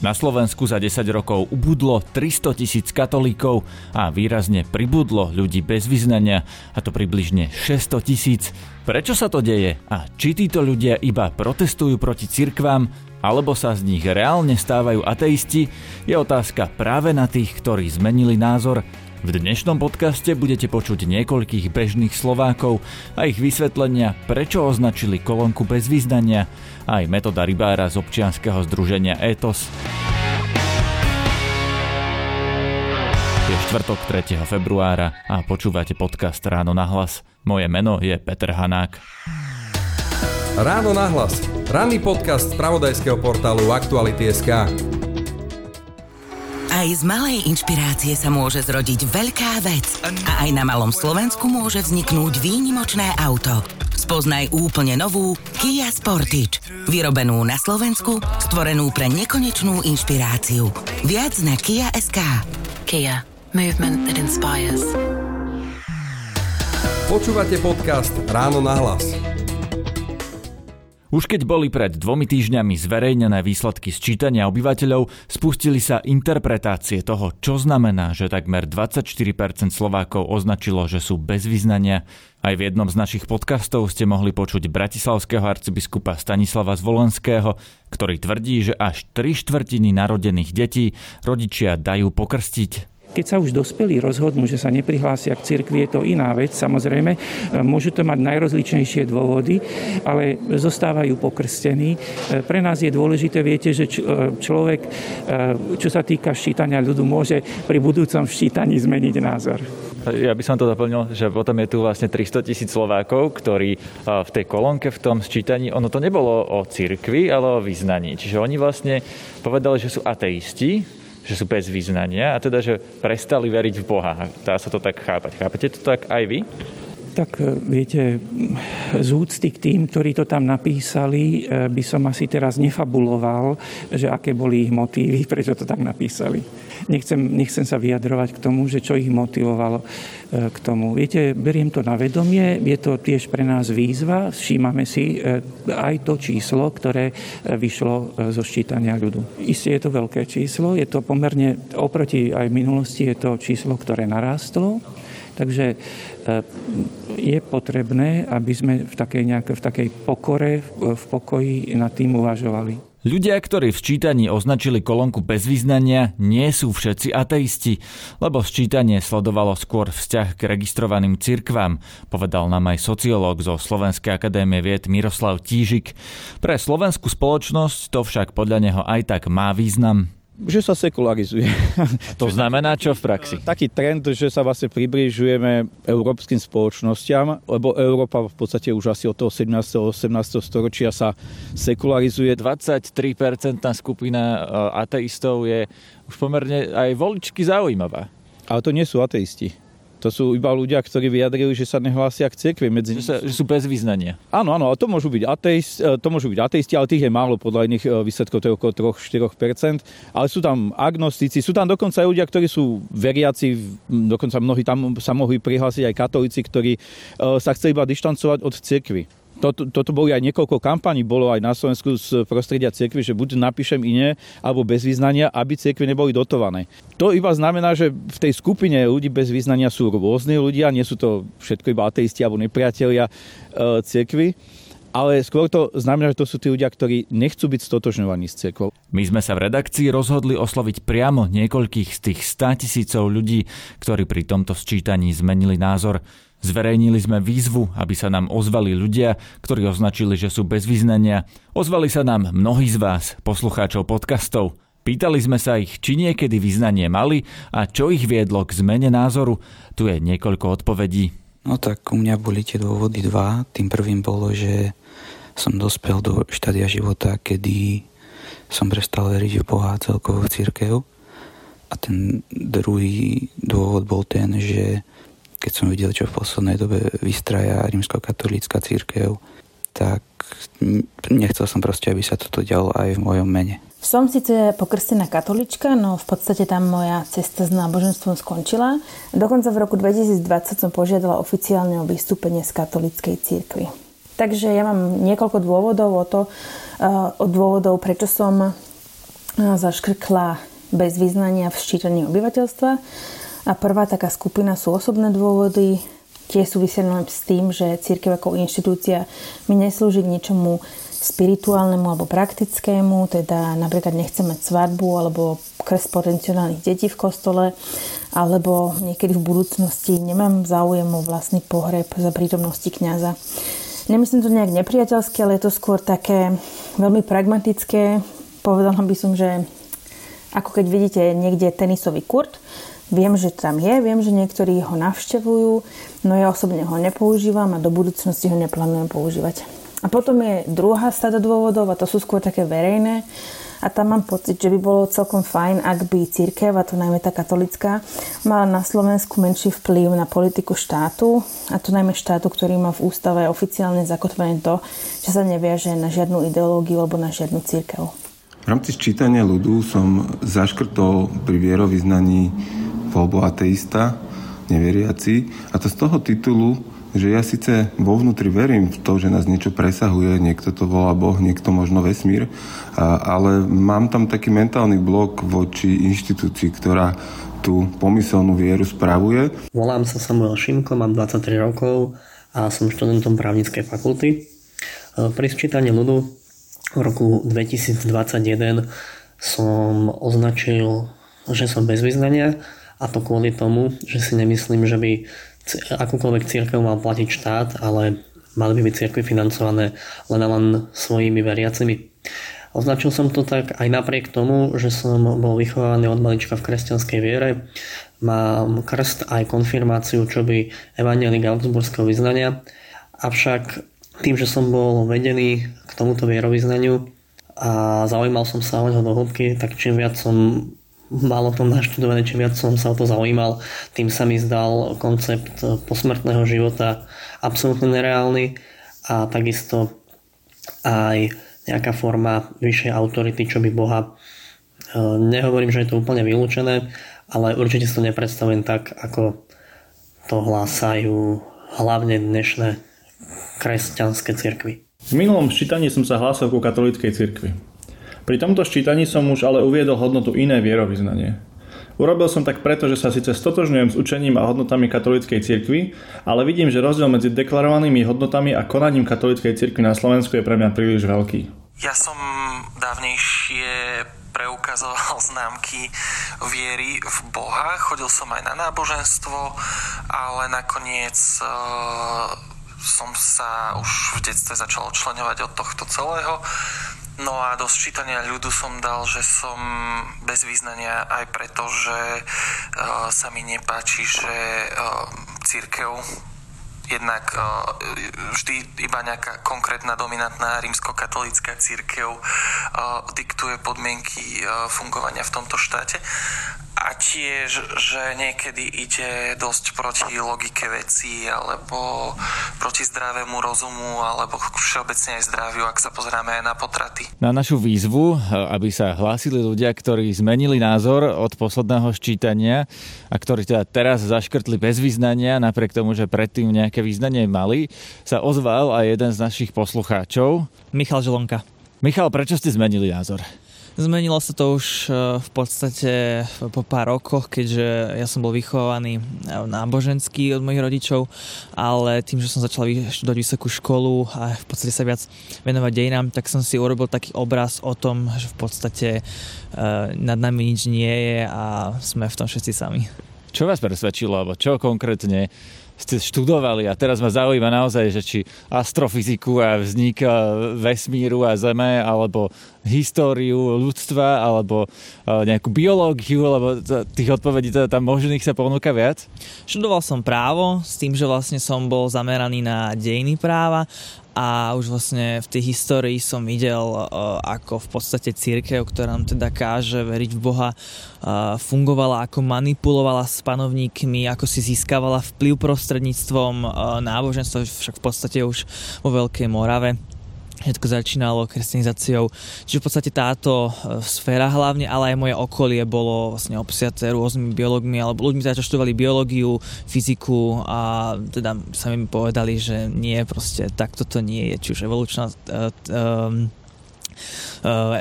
Na Slovensku za 10 rokov ubudlo 300 tisíc katolíkov a výrazne pribudlo ľudí bez vyznania, a to približne 600 tisíc. Prečo sa to deje a či títo ľudia iba protestujú proti cirkvám, alebo sa z nich reálne stávajú ateisti, je otázka práve na tých, ktorí zmenili názor v dnešnom podcaste budete počuť niekoľkých bežných Slovákov a ich vysvetlenia, prečo označili kolónku bez význania, aj metóda rybára z občianskeho združenia ETOS. Je štvrtok 3. februára a počúvate podcast Ráno na hlas. Moje meno je Peter Hanák. Ráno na hlas. Ranný podcast z pravodajského portálu Aktuality.sk. Aj z malej inšpirácie sa môže zrodiť veľká vec. A aj na malom Slovensku môže vzniknúť výnimočné auto. Spoznaj úplne novú Kia Sportage. Vyrobenú na Slovensku, stvorenú pre nekonečnú inšpiráciu. Viac na Kia.sk. Kia. Movement that inspires. Počúvate podcast Ráno na hlas. Už keď boli pred dvomi týždňami zverejnené výsledky sčítania obyvateľov, spustili sa interpretácie toho, čo znamená, že takmer 24% Slovákov označilo, že sú bez vyznania. Aj v jednom z našich podcastov ste mohli počuť bratislavského arcibiskupa Stanislava Zvolenského, ktorý tvrdí, že až 3 štvrtiny narodených detí rodičia dajú pokrstiť. Keď sa už dospelí rozhodnú, že sa neprihlásia k cirkvi, je to iná vec. Samozrejme, môžu to mať najrozličnejšie dôvody, ale zostávajú pokrstení. Pre nás je dôležité, viete, že človek, čo sa týka ščítania ľudu, môže pri budúcom ščítaní zmeniť názor. Ja by som to doplnil, že potom je tu vlastne 300 tisíc Slovákov, ktorí v tej kolónke, v tom sčítaní, ono to nebolo o cirkvi, ale o vyznaní. Čiže oni vlastne povedali, že sú ateisti, že sú bez význania a teda, že prestali veriť v Boha. Dá sa to tak chápať. Chápete to tak aj vy? Tak e, viete, z úcty k tým, ktorí to tam napísali, e, by som asi teraz nefabuloval, že aké boli ich motívy, prečo to tak napísali. Nechcem, nechcem sa vyjadrovať k tomu, že čo ich motivovalo e, k tomu. Viete, beriem to na vedomie, je to tiež pre nás výzva, všímame si aj to číslo, ktoré vyšlo zo ščítania ľudu. Isté je to veľké číslo, je to pomerne, oproti aj minulosti, je to číslo, ktoré narástlo. Takže e, je potrebné, aby sme v takej, nejaké, v takej pokore, v pokoji nad tým uvažovali. Ľudia, ktorí v sčítaní označili kolónku bez význania, nie sú všetci ateisti, lebo sčítanie sledovalo skôr vzťah k registrovaným cirkvám, povedal nám aj sociológ zo Slovenskej akadémie vied Miroslav Tížik. Pre slovenskú spoločnosť to však podľa neho aj tak má význam že sa sekularizuje. To znamená čo v praxi? Taký trend, že sa vlastne približujeme európskym spoločnosťam, lebo Európa v podstate už asi od toho 17. 18. storočia sa sekularizuje. 23% skupina e, ateistov je už pomerne aj voličky zaujímavá. Ale to nie sú ateisti. To sú iba ľudia, ktorí vyjadrili, že sa nehlásia k cirkvi. Medzi... Že, sa, že sú bez význania. Áno, áno, ale to môžu byť, ateist, e, to môžu byť ateisti, ale tých je málo podľa iných e, výsledkov, to je okolo 3-4%. Ale sú tam agnostici, sú tam dokonca aj ľudia, ktorí sú veriaci, dokonca mnohí tam sa mohli prihlásiť aj katolíci, ktorí e, sa chceli iba dištancovať od cirkvi toto, toto boli aj niekoľko kampaní, bolo aj na Slovensku z prostredia cirkvi, že buď napíšem iné, alebo bez význania, aby cirkvi neboli dotované. To iba znamená, že v tej skupine ľudí bez význania sú rôzni ľudia, nie sú to všetko iba ateisti alebo nepriatelia e, cirkvi ale skôr to znamená, že to sú tí ľudia, ktorí nechcú byť stotožňovaní s cirkvou. My sme sa v redakcii rozhodli osloviť priamo niekoľkých z tých 100 tisícov ľudí, ktorí pri tomto sčítaní zmenili názor. Zverejnili sme výzvu, aby sa nám ozvali ľudia, ktorí označili, že sú bez vyznania. Ozvali sa nám mnohí z vás, poslucháčov podcastov. Pýtali sme sa ich, či niekedy vyznanie mali a čo ich viedlo k zmene názoru. Tu je niekoľko odpovedí. No tak u mňa boli tie dôvody dva. Tým prvým bolo, že som dospel do štádia života, kedy som prestal veriť v Boha celkovo v církev. A ten druhý dôvod bol ten, že keď som videl, čo v poslednej dobe vystraja rímskokatolícka církev, tak nechcel som proste, aby sa toto dialo aj v mojom mene. Som síce pokrstená katolička, no v podstate tam moja cesta s náboženstvom skončila. Dokonca v roku 2020 som požiadala oficiálne o vystúpenie z katolíckej církvy. Takže ja mám niekoľko dôvodov o to, eh, od dôvodov, prečo som zaškrkla bez význania v ščítaní obyvateľstva. A prvá taká skupina sú osobné dôvody, tie súvisia s tým, že církev ako inštitúcia mi neslúži k ničomu spirituálnemu alebo praktickému, teda napríklad nechcem mať svadbu alebo kres potenciálnych detí v kostole, alebo niekedy v budúcnosti nemám záujem o vlastný pohreb za prítomnosti kňaza. Nemyslím to nejak nepriateľské, ale je to skôr také veľmi pragmatické. Povedala by som, že ako keď vidíte niekde tenisový kurt, Viem, že tam je, viem, že niektorí ho navštevujú, no ja osobne ho nepoužívam a do budúcnosti ho neplánujem používať. A potom je druhá stada dôvodov a to sú skôr také verejné a tam mám pocit, že by bolo celkom fajn, ak by církev, a to najmä tá katolická, mala na Slovensku menší vplyv na politiku štátu a to najmä štátu, ktorý má v ústave oficiálne zakotvené to, že sa neviaže na žiadnu ideológiu alebo na žiadnu církev. V rámci sčítania ľudu som zaškrtol pri vierovýznaní voľbu ateista, neveriaci. A to z toho titulu, že ja síce vo vnútri verím v to, že nás niečo presahuje, niekto to volá Boh, niekto možno vesmír, ale mám tam taký mentálny blok voči inštitúcii, ktorá tú pomyselnú vieru spravuje. Volám sa Samuel Šimko, mám 23 rokov a som študentom právnickej fakulty. E, pri sčítaní ľudu v roku 2021 som označil, že som bez vyznania a to kvôli tomu, že si nemyslím, že by akúkoľvek církev mal platiť štát, ale mali by byť církvy financované len a len svojimi veriacimi. Označil som to tak aj napriek tomu, že som bol vychovaný od malička v kresťanskej viere. Mám krst aj konfirmáciu, čo by evangelik Augsburského vyznania. Avšak tým, že som bol vedený k tomuto vierovýznaniu a zaujímal som sa o neho do hĺbky, tak čím viac som mal o tom naštudované, čím viac som sa o to zaujímal, tým sa mi zdal koncept posmrtného života absolútne nereálny a takisto aj nejaká forma vyššej autority, čo by Boha e, nehovorím, že je to úplne vylúčené, ale určite si to nepredstavujem tak, ako to hlásajú hlavne dnešné kresťanské cirkvy. V minulom ščítaní som sa hlásil ku katolíckej cirkvi. Pri tomto ščítaní som už ale uviedol hodnotu iné vierovýznanie. Urobil som tak preto, že sa síce stotožňujem s učením a hodnotami katolíckej cirkvi, ale vidím, že rozdiel medzi deklarovanými hodnotami a konaním katolíckej cirkvi na Slovensku je pre mňa príliš veľký. Ja som dávnejšie preukazoval známky viery v Boha, chodil som aj na náboženstvo, ale nakoniec uh, som sa už v detstve začal odčlenovať od tohto celého. No a do sčítania ľudu som dal, že som bez význania aj preto, že uh, sa mi nepáči, že uh, církev jednak uh, vždy iba nejaká konkrétna dominantná rímskokatolická církev diktuje podmienky fungovania v tomto štáte a tiež, že niekedy ide dosť proti logike veci alebo proti zdravému rozumu alebo všeobecne aj zdraviu, ak sa pozrieme aj na potraty. Na našu výzvu, aby sa hlásili ľudia, ktorí zmenili názor od posledného ščítania a ktorí teda teraz zaškrtli bez význania, napriek tomu, že predtým nejaké význanie mali, sa ozval aj jeden z našich poslucháčov. Michal Želonka. Michal, prečo ste zmenili názor? Zmenilo sa to už e, v podstate po pár rokoch, keďže ja som bol vychovaný e, náboženský od mojich rodičov, ale tým, že som začal študovať vysokú školu a v podstate sa viac venovať dejinám, tak som si urobil taký obraz o tom, že v podstate e, nad nami nič nie je a sme v tom všetci sami. Čo vás presvedčilo, alebo čo konkrétne ste študovali a teraz ma zaujíma naozaj, že či astrofyziku a vznik vesmíru a Zeme, alebo históriu ľudstva, alebo nejakú biológiu, lebo tých odpovedí teda tam možných sa ponúka viac? Študoval som právo s tým, že vlastne som bol zameraný na dejiny práva a už vlastne v tej histórii som videl, ako v podstate církev, ktorá nám teda káže veriť v Boha, fungovala, ako manipulovala s panovníkmi, ako si získavala vplyv prostredníctvom náboženstva, však v podstate už vo Veľkej Morave všetko začínalo kresťanizáciou. Čiže v podstate táto e, sféra hlavne, ale aj moje okolie bolo vlastne obsiaté rôznymi biológmi alebo ľuďmi, ktorí študovali biológiu, fyziku a teda sami mi povedali, že nie, proste takto to nie je, či už evolučná uh,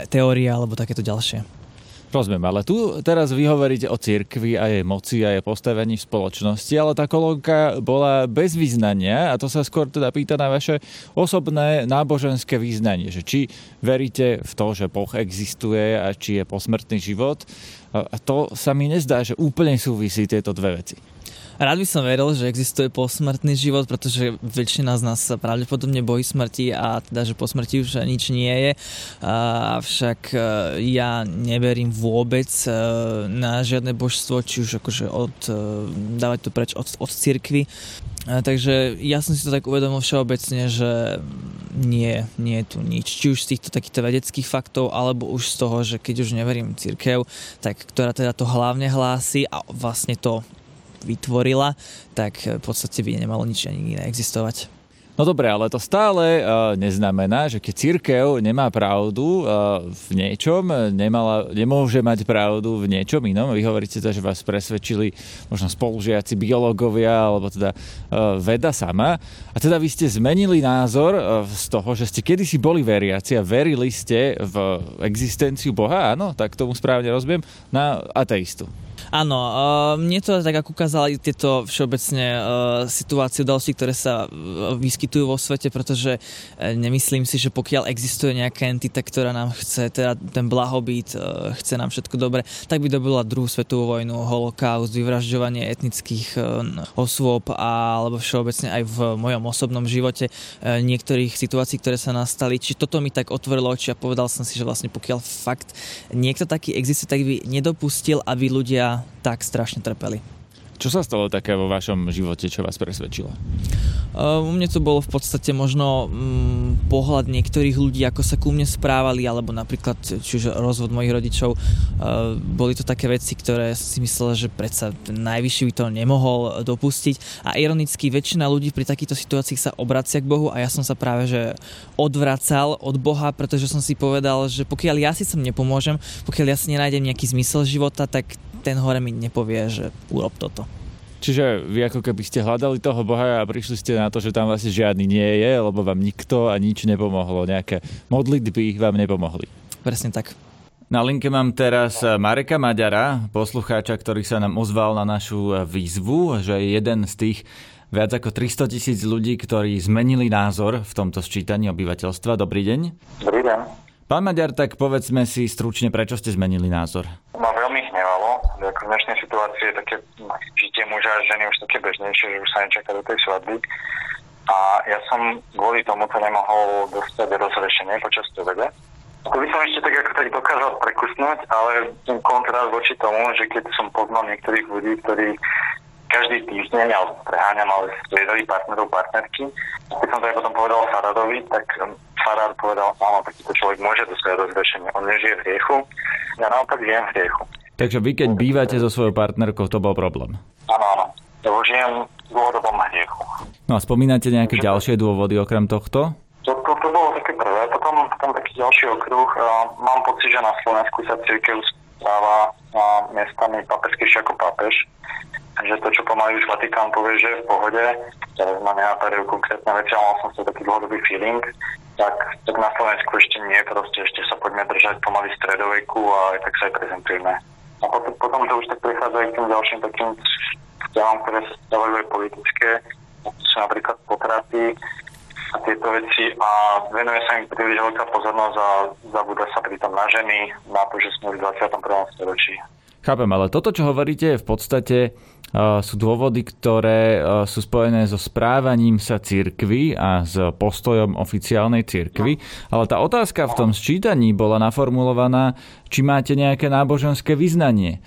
teória alebo takéto ďalšie. Rozumiem, ale tu teraz vy hovoríte o cirkvi a jej moci a jej postavení v spoločnosti, ale tá kolónka bola bez význania a to sa skôr teda pýta na vaše osobné náboženské význanie, že či veríte v to, že Boh existuje a či je posmrtný život. A to sa mi nezdá, že úplne súvisí tieto dve veci. Rád by som veril, že existuje posmrtný život, pretože väčšina z nás sa pravdepodobne bojí smrti a teda, že po smrti už nič nie je. Avšak e, ja neverím vôbec e, na žiadne božstvo, či už akože od, e, dávať to preč od, od cirkvy. Takže ja som si to tak uvedomil všeobecne, že nie, nie je tu nič. Či už z týchto takýchto vedeckých faktov, alebo už z toho, že keď už neverím církev, tak ktorá teda to hlavne hlási a vlastne to vytvorila, tak v podstate by nemalo nič ani iné existovať. No dobre, ale to stále uh, neznamená, že keď církev nemá pravdu uh, v niečom, nemala, nemôže mať pravdu v niečom inom. Vy hovoríte to, že vás presvedčili možno spolužiaci biológovia alebo teda uh, veda sama. A teda vy ste zmenili názor uh, z toho, že ste kedysi boli veriaci a verili ste v existenciu Boha, áno, tak tomu správne rozumiem, na ateistu. Áno, uh, mne to tak ako ukázali tieto všeobecne uh, situácie, udalosti, ktoré sa uh, vyskytujú vo svete, pretože uh, nemyslím si, že pokiaľ existuje nejaká entita, ktorá nám chce teda ten blahobyt, uh, chce nám všetko dobre, tak by dobila druhú svetovú vojnu, holokaust, vyvražďovanie etnických uh, osôb a, alebo všeobecne aj v mojom osobnom živote uh, niektorých situácií, ktoré sa nastali. Či toto mi tak otvorilo oči a povedal som si, že vlastne pokiaľ fakt niekto taký existuje, tak by nedopustil, aby ľudia tak strašne trpeli. Čo sa stalo také vo vašom živote, čo vás presvedčilo? Uh, u mne to bolo v podstate možno um, pohľad niektorých ľudí, ako sa ku mne správali, alebo napríklad, čiže rozvod mojich rodičov. Uh, boli to také veci, ktoré si myslel, že predsa najvyšší by to nemohol dopustiť. A ironicky, väčšina ľudí pri takýchto situáciách sa obracia k Bohu a ja som sa práve že odvracal od Boha, pretože som si povedal, že pokiaľ ja si sem nepomôžem, pokiaľ ja si nenájdem nejaký zmysel života, tak ten hore mi nepovie, že urob toto. Čiže vy ako keby ste hľadali toho Boha a prišli ste na to, že tam vlastne žiadny nie je, lebo vám nikto a nič nepomohlo. Nejaké modlitby vám nepomohli. Presne tak. Na linke mám teraz Mareka Maďara, poslucháča, ktorý sa nám ozval na našu výzvu, že je jeden z tých viac ako 300 tisíc ľudí, ktorí zmenili názor v tomto sčítaní obyvateľstva. Dobrý deň. Dobrý deň. Pán Maďar, tak povedzme si stručne, prečo ste zmenili názor. No. Ako v dnešnej situácii je také žitie muža a ženy už také bežnejšie, že už sa nečaká do tej svadby. A ja som kvôli tomu to nemohol dostať rozrešenie počas vede. To by som ešte tak ako tak dokázal prekusnúť, ale ten kontrast voči tomu, že keď som poznal niektorých ľudí, ktorí každý týždeň, alebo preháňam, ale striedali partnerov, partnerky. Keď som to aj potom povedal Faradovi, tak Farad povedal, áno, takýto človek môže dostať rozrešenie. On nežije v hriechu, ja naopak žijem v hriechu. Takže vy, keď bývate so svojou partnerkou, to bol problém? Áno, áno. Ja žijem v dlhodobom hriechu. No a spomínate nejaké Takže... ďalšie dôvody okrem tohto? To, to, to bolo také prvé. Potom, potom taký ďalší okruh. Uh, mám pocit, že na Slovensku sa církev správa miestami papeskejšie ako pápež že to, čo pomaly už Vatikán povie, že je v pohode, teraz ma nenapadajú konkrétne veci, ale mal som sa taký dlhodobý feeling, tak, tak na Slovensku ešte nie, proste ešte sa poďme držať pomaly stredoveku a tak sa aj prezentujeme. A potom, potom to už tak prechádza aj k tým ďalším takým vzťahom, ktoré sa stávajú aj politické, sú napríklad potraty a tieto veci a venuje sa im príliš veľká pozornosť a zabúda sa pritom na ženy, na to, že sme v 21. storočí. Chápem, ale toto, čo hovoríte, v podstate uh, sú dôvody, ktoré uh, sú spojené so správaním sa cirkvy a s postojom oficiálnej cirkvy. Ale tá otázka v tom sčítaní bola naformulovaná, či máte nejaké náboženské vyznanie.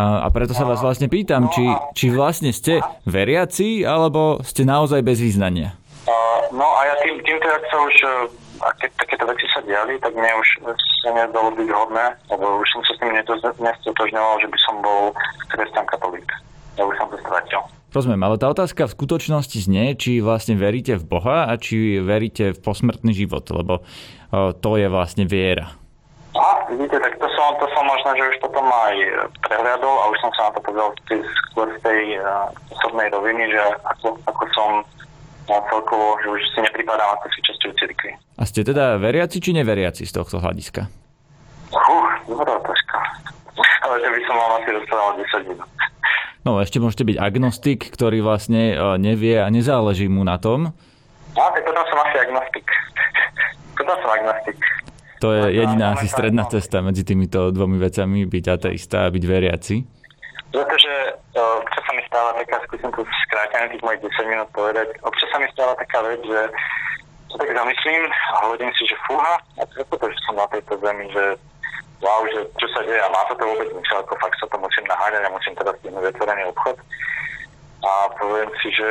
Uh, a preto sa vás vlastne pýtam, či, či vlastne ste veriaci, alebo ste naozaj bez vyznania. No a ja tým, týmto, ak sa už a keď takéto veci sa diali, tak mne už sa nedalo byť hodné, lebo už som sa s tým nestotožňoval, že by som bol kresťan katolík. Ja už som to stratil. Rozumiem, ale tá otázka v skutočnosti znie, či vlastne veríte v Boha a či veríte v posmrtný život, lebo to je vlastne viera. A vidíte, tak to som, to som možno, že už potom aj prehľadol a už som sa na to povedal skôr z tej uh, osobnej roviny, že ako, ako som a celkovo, že už si nepripadám ako si časťou cirkvi. A ste teda veriaci či neveriaci z tohto hľadiska? Uf, dobrá otázka. ale to by som mal asi rozprával 10 minút. No ešte môžete byť agnostik, ktorý vlastne e, nevie a nezáleží mu na tom. No, tak potom som asi agnostik. potom som agnostik. To je jediná asi stredná cesta medzi týmito dvomi vecami, byť ateista a byť veriaci. Pretože občas sa mi stáva taká, skúsim to skrátené tých mojich 10 minút povedať, občas sa mi stáva taká vec, že sa tak zamyslím a hovorím si, že fúha, a to to, že som na tejto zemi, že wow, že čo sa deje a má to to vôbec mysel, ako fakt sa to musím naháňať a musím teda stihnúť vytvorený obchod. A poviem si, že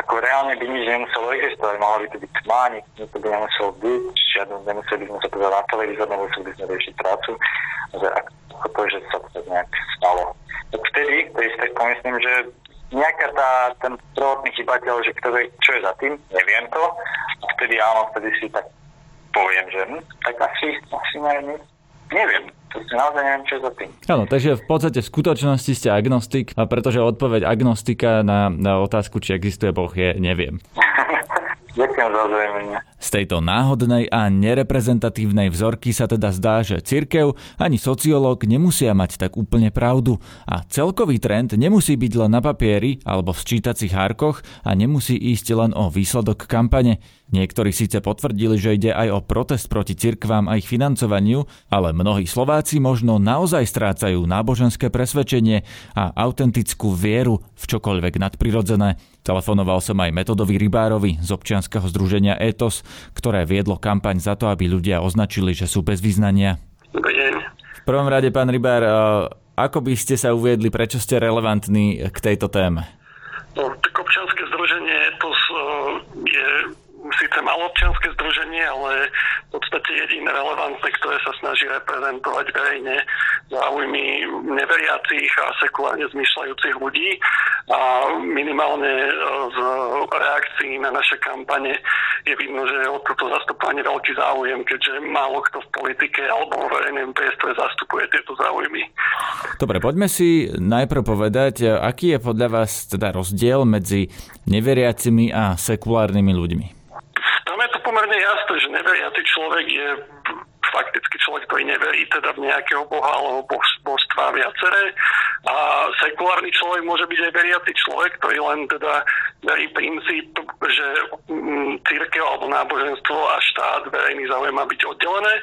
ako reálne by nič nemuselo existovať, mohla by to byť tma, nikto by nemusel byť, žiadne, nemuseli by sme sa teda na nemuseli by sme riešiť prácu, že ako to, že sa to nejak stalo. Tak vtedy, to si tak pomyslím, že nejaká tá, ten prvotný chybateľ, že kto vie, čo je za tým, neviem to. A vtedy áno, vtedy si tak poviem, že hm, tak asi, asi ne, Neviem, to si naozaj neviem, čo je za tým. Áno, takže v podstate v skutočnosti ste agnostik, a pretože odpoveď agnostika na, na otázku, či existuje Boh, je neviem. Ďakujem za zaujímanie. Z tejto náhodnej a nereprezentatívnej vzorky sa teda zdá, že cirkev ani sociológ nemusia mať tak úplne pravdu a celkový trend nemusí byť len na papieri alebo v sčítacích hárkoch a nemusí ísť len o výsledok kampane. Niektorí síce potvrdili, že ide aj o protest proti cirkvám a ich financovaniu, ale mnohí Slováci možno naozaj strácajú náboženské presvedčenie a autentickú vieru v čokoľvek nadprirodzené. Telefonoval som aj metodovi Rybárovi z občianskeho združenia ETOS, ktoré viedlo kampaň za to, aby ľudia označili, že sú bez vyznania. Dobrý deň. V prvom rade, pán Rybár, ako by ste sa uviedli, prečo ste relevantní k tejto téme? No, tak občianske združenie síce malobčianske združenie, ale v podstate jediné relevantné, ktoré sa snaží reprezentovať verejne záujmy neveriacich a sekulárne zmyšľajúcich ľudí a minimálne e, z reakcií na naše kampane je vidno, že o toto zastupovanie veľký záujem, keďže málo kto v politike alebo v verejnom priestore zastupuje tieto záujmy. Dobre, poďme si najprv povedať, aký je podľa vás teda rozdiel medzi neveriacimi a sekulárnymi ľuďmi pomerne jasné, že neveriaci človek je fakticky človek, ktorý neverí teda v nejakého boha alebo božstva viaceré. A sekulárny človek môže byť aj veriaci človek, ktorý len teda verí princíp, že mm, církev alebo náboženstvo a štát verejný záujem má byť oddelené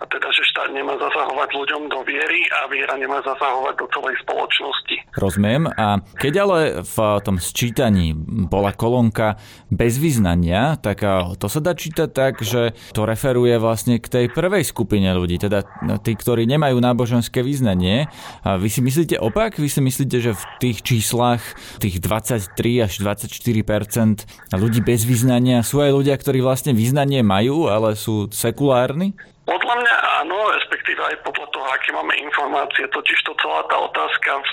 a teda, že štát nemá zasahovať ľuďom do viery a viera nemá zasahovať do celej spoločnosti. Rozumiem. A keď ale v tom sčítaní bola kolónka bez vyznania, tak to sa dá čítať tak, že to referuje vlastne k tej prvej skupine ľudí, teda tí, ktorí nemajú náboženské vyznanie. A vy si myslíte opak? Vy si myslíte, že v tých číslach, tých 23 až 24% ľudí bez vyznania sú aj ľudia, ktorí vlastne vyznanie majú, ale sú sekulárni? Podľa mňa áno, respektíve aj podľa toho, aké máme informácie, totiž to celá tá otázka v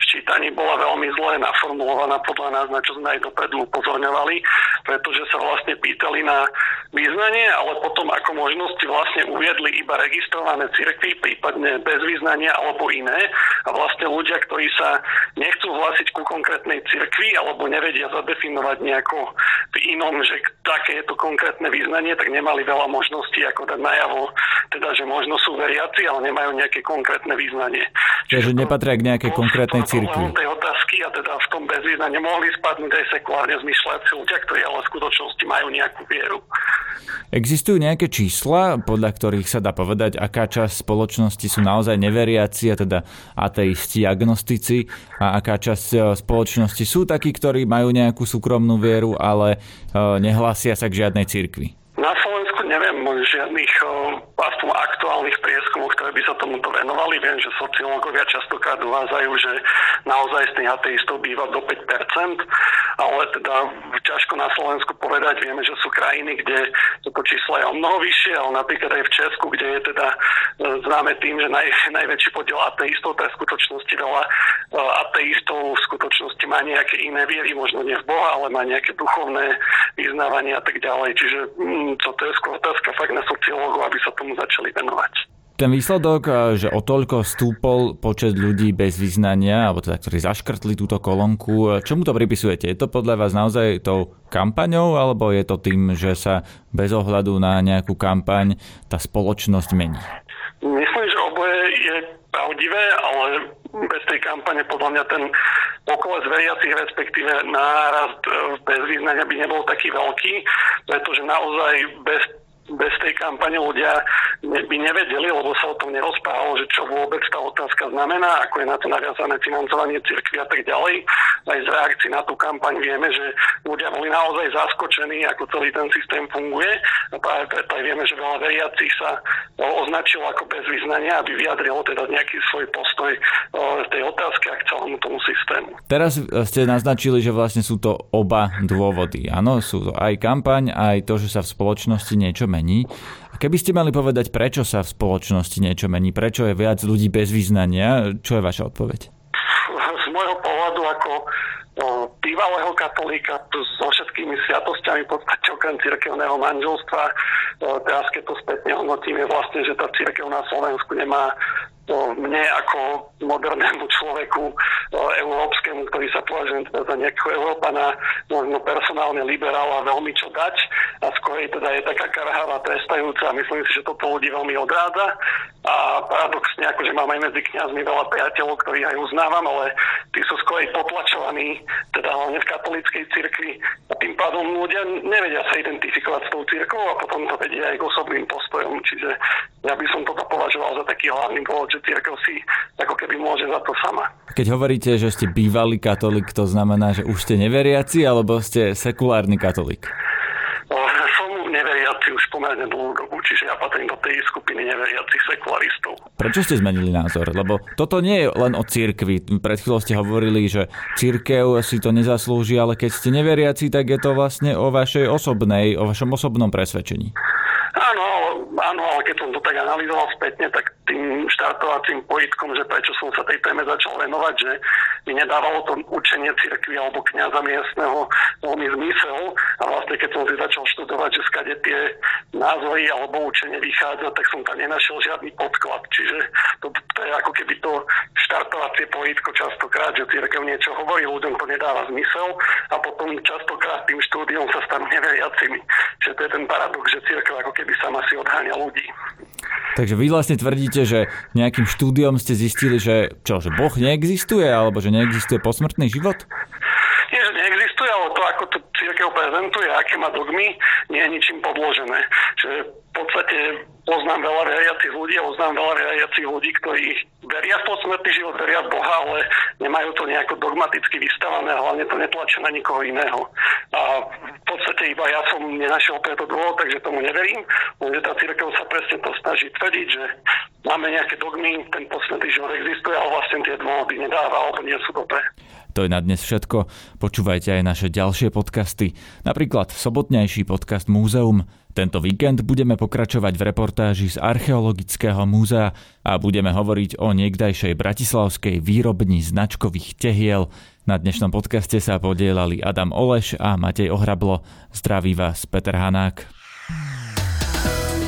ščítaní bola veľmi zle naformulovaná podľa nás, na čo sme aj dopredu upozorňovali, pretože sa vlastne pýtali na význanie, ale potom ako možnosti vlastne uviedli iba registrované cirkvy, prípadne bez význania alebo iné. A vlastne ľudia, ktorí sa nechcú hlásiť ku konkrétnej cirkvi alebo nevedia zadefinovať nejako v inom, že také je to konkrétne význanie, tak nemali veľa možností ako dať najavo teda, že možno sú veriaci, ale nemajú nejaké konkrétne význanie. Čiže nepatria k nejakej konkrétnej cirkvi. tej otázky a teda v tom bezvýznanie mohli spadnúť aj sekulárne zmyšľajúci ľudia, ktorí ale v skutočnosti majú nejakú vieru. Existujú nejaké čísla, podľa ktorých sa dá povedať, aká časť spoločnosti sú naozaj neveriaci, a teda ateisti, agnostici, a aká časť e, spoločnosti sú takí, ktorí majú nejakú súkromnú vieru, ale e, nehlásia sa k žiadnej cirkvi? Neviem žiadnych aspoň aktuálnych prieskumoch, ktoré by sa tomuto venovali. Viem, že sociológovia častokrát uvádzajú, že naozaj z tých ateistov býva do 5%, ale teda ťažko na Slovensku povedať. Vieme, že sú krajiny, kde toto číslo je o mnoho vyššie, ale napríklad aj v Česku, kde je teda e, známe tým, že naj, najväčší podiel ateistov, to je v skutočnosti veľa e, ateistov v skutočnosti má nejaké iné viery, možno nie v Boha, ale má nejaké duchovné vyznávanie a tak ďalej. Čiže mm, toto je skôr otázka fakt na sociológov, aby sa tomu začali venovať. Ten výsledok, že o toľko stúpol počet ľudí bez vyznania, alebo teda, ktorí zaškrtli túto kolónku, čomu to pripisujete? Je to podľa vás naozaj tou kampaňou, alebo je to tým, že sa bez ohľadu na nejakú kampaň tá spoločnosť mení? Myslím, že oboje je pravdivé, ale bez tej kampane podľa mňa ten pokles veriacich, respektíve nárast bez význania by nebol taký veľký, pretože naozaj bez bez tej kampane ľudia by nevedeli, lebo sa o tom nerozprávalo, že čo vôbec tá otázka znamená, ako je na to naviazané financovanie cirkvi a tak ďalej. Aj z reakcií na tú kampaň vieme, že ľudia boli naozaj zaskočení, ako celý ten systém funguje. A práve preto aj vieme, že veľa veriacich sa označilo ako bez vyznania, aby vyjadrilo teda nejaký svoj postoj tej otázke a k celému tomu systému. Teraz ste naznačili, že vlastne sú to oba dôvody. Áno, sú to aj kampaň, aj to, že sa v spoločnosti niečo mení. A keby ste mali povedať, prečo sa v spoločnosti niečo mení, prečo je viac ľudí bez význania, čo je vaša odpoveď? Z môjho pohľadu ako bývalého katolíka so všetkými sviatosťami v podstate okrem cirkevného manželstva. Teraz keď to spätne hodnotím, je vlastne, že tá cirkev na Slovensku nemá mne ako modernému človeku európskemu, ktorý sa považuje teda za nejakého Európana, možno personálne liberál a veľmi čo dať. A skôr teda je taká karháva trestajúca a myslím si, že toto ľudí veľmi odrádza a paradoxne, akože mám aj medzi kňazmi veľa priateľov, ktorých aj uznávam, ale tí sú skôr potenciovaní, teda hlavne v katolíckej cirkvi. A tým pádom ľudia nevedia sa identifikovať s tou cirkvou a potom to vedia aj k osobným postojom, čiže ja by som toto považoval za taký hlavný dôvod, že církev si ako keby môže za to sama. Keď hovoríte, že ste bývalý katolík, to znamená, že už ste neveriaci alebo ste sekulárny katolík? Pomerne dlhú dobu, čiže ja patrím do tej skupiny neveriacich sekularistov. Prečo ste zmenili názor? Lebo toto nie je len o cirkvi. Pred chvíľou ste hovorili, že církev si to nezaslúži, ale keď ste neveriaci, tak je to vlastne o vašej osobnej, o vašom osobnom presvedčení. Áno, áno, ale keď som to tak analyzoval spätne, tak tým štartovacím pojitkom, že prečo som sa tej téme začal venovať, že mi nedávalo to učenie cirkvi alebo kniaza miestneho veľmi zmysel vlastne keď som si začal študovať, že skade tie názory alebo učenie vychádza, tak som tam nenašiel žiadny podklad. Čiže to, to je ako keby to štartovacie pojitko častokrát, že cirkev niečo hovorí, ľuďom to nedáva zmysel a potom častokrát tým štúdiom sa stanú neveriacimi. Čiže to je ten paradox, že cirkev ako keby sama si odháňa ľudí. Takže vy vlastne tvrdíte, že nejakým štúdiom ste zistili, že čo, že Boh neexistuje, alebo že neexistuje posmrtný život? Nie, že neexistuje, ale to, ako to církev prezentuje, aké má dogmy, nie je ničím podložené. Čiže v podstate poznám veľa veriacich ľudí a poznám veľa veriacich ľudí, ktorí veria v posmrtný život, veria v Boha, ale nemajú to nejako dogmaticky vystavané, hlavne to netlačia na nikoho iného. A v podstate iba ja som nenašiel preto dôvod, takže tomu neverím, lenže tá církev sa presne to snaží tvrdiť, že máme nejaké dogmy, ten posmrtný život existuje, ale vlastne tie dôvody nedáva, alebo nie sú dobré. To je na dnes všetko. Počúvajte aj naše ďalšie podcasty, napríklad sobotnejší podcast Múzeum. Tento víkend budeme pokračovať v reportáži z Archeologického múzea a budeme hovoriť o niekdajšej bratislavskej výrobni značkových tehiel. Na dnešnom podcaste sa podielali Adam Oleš a Matej Ohrablo. Zdraví vás Peter Hanák.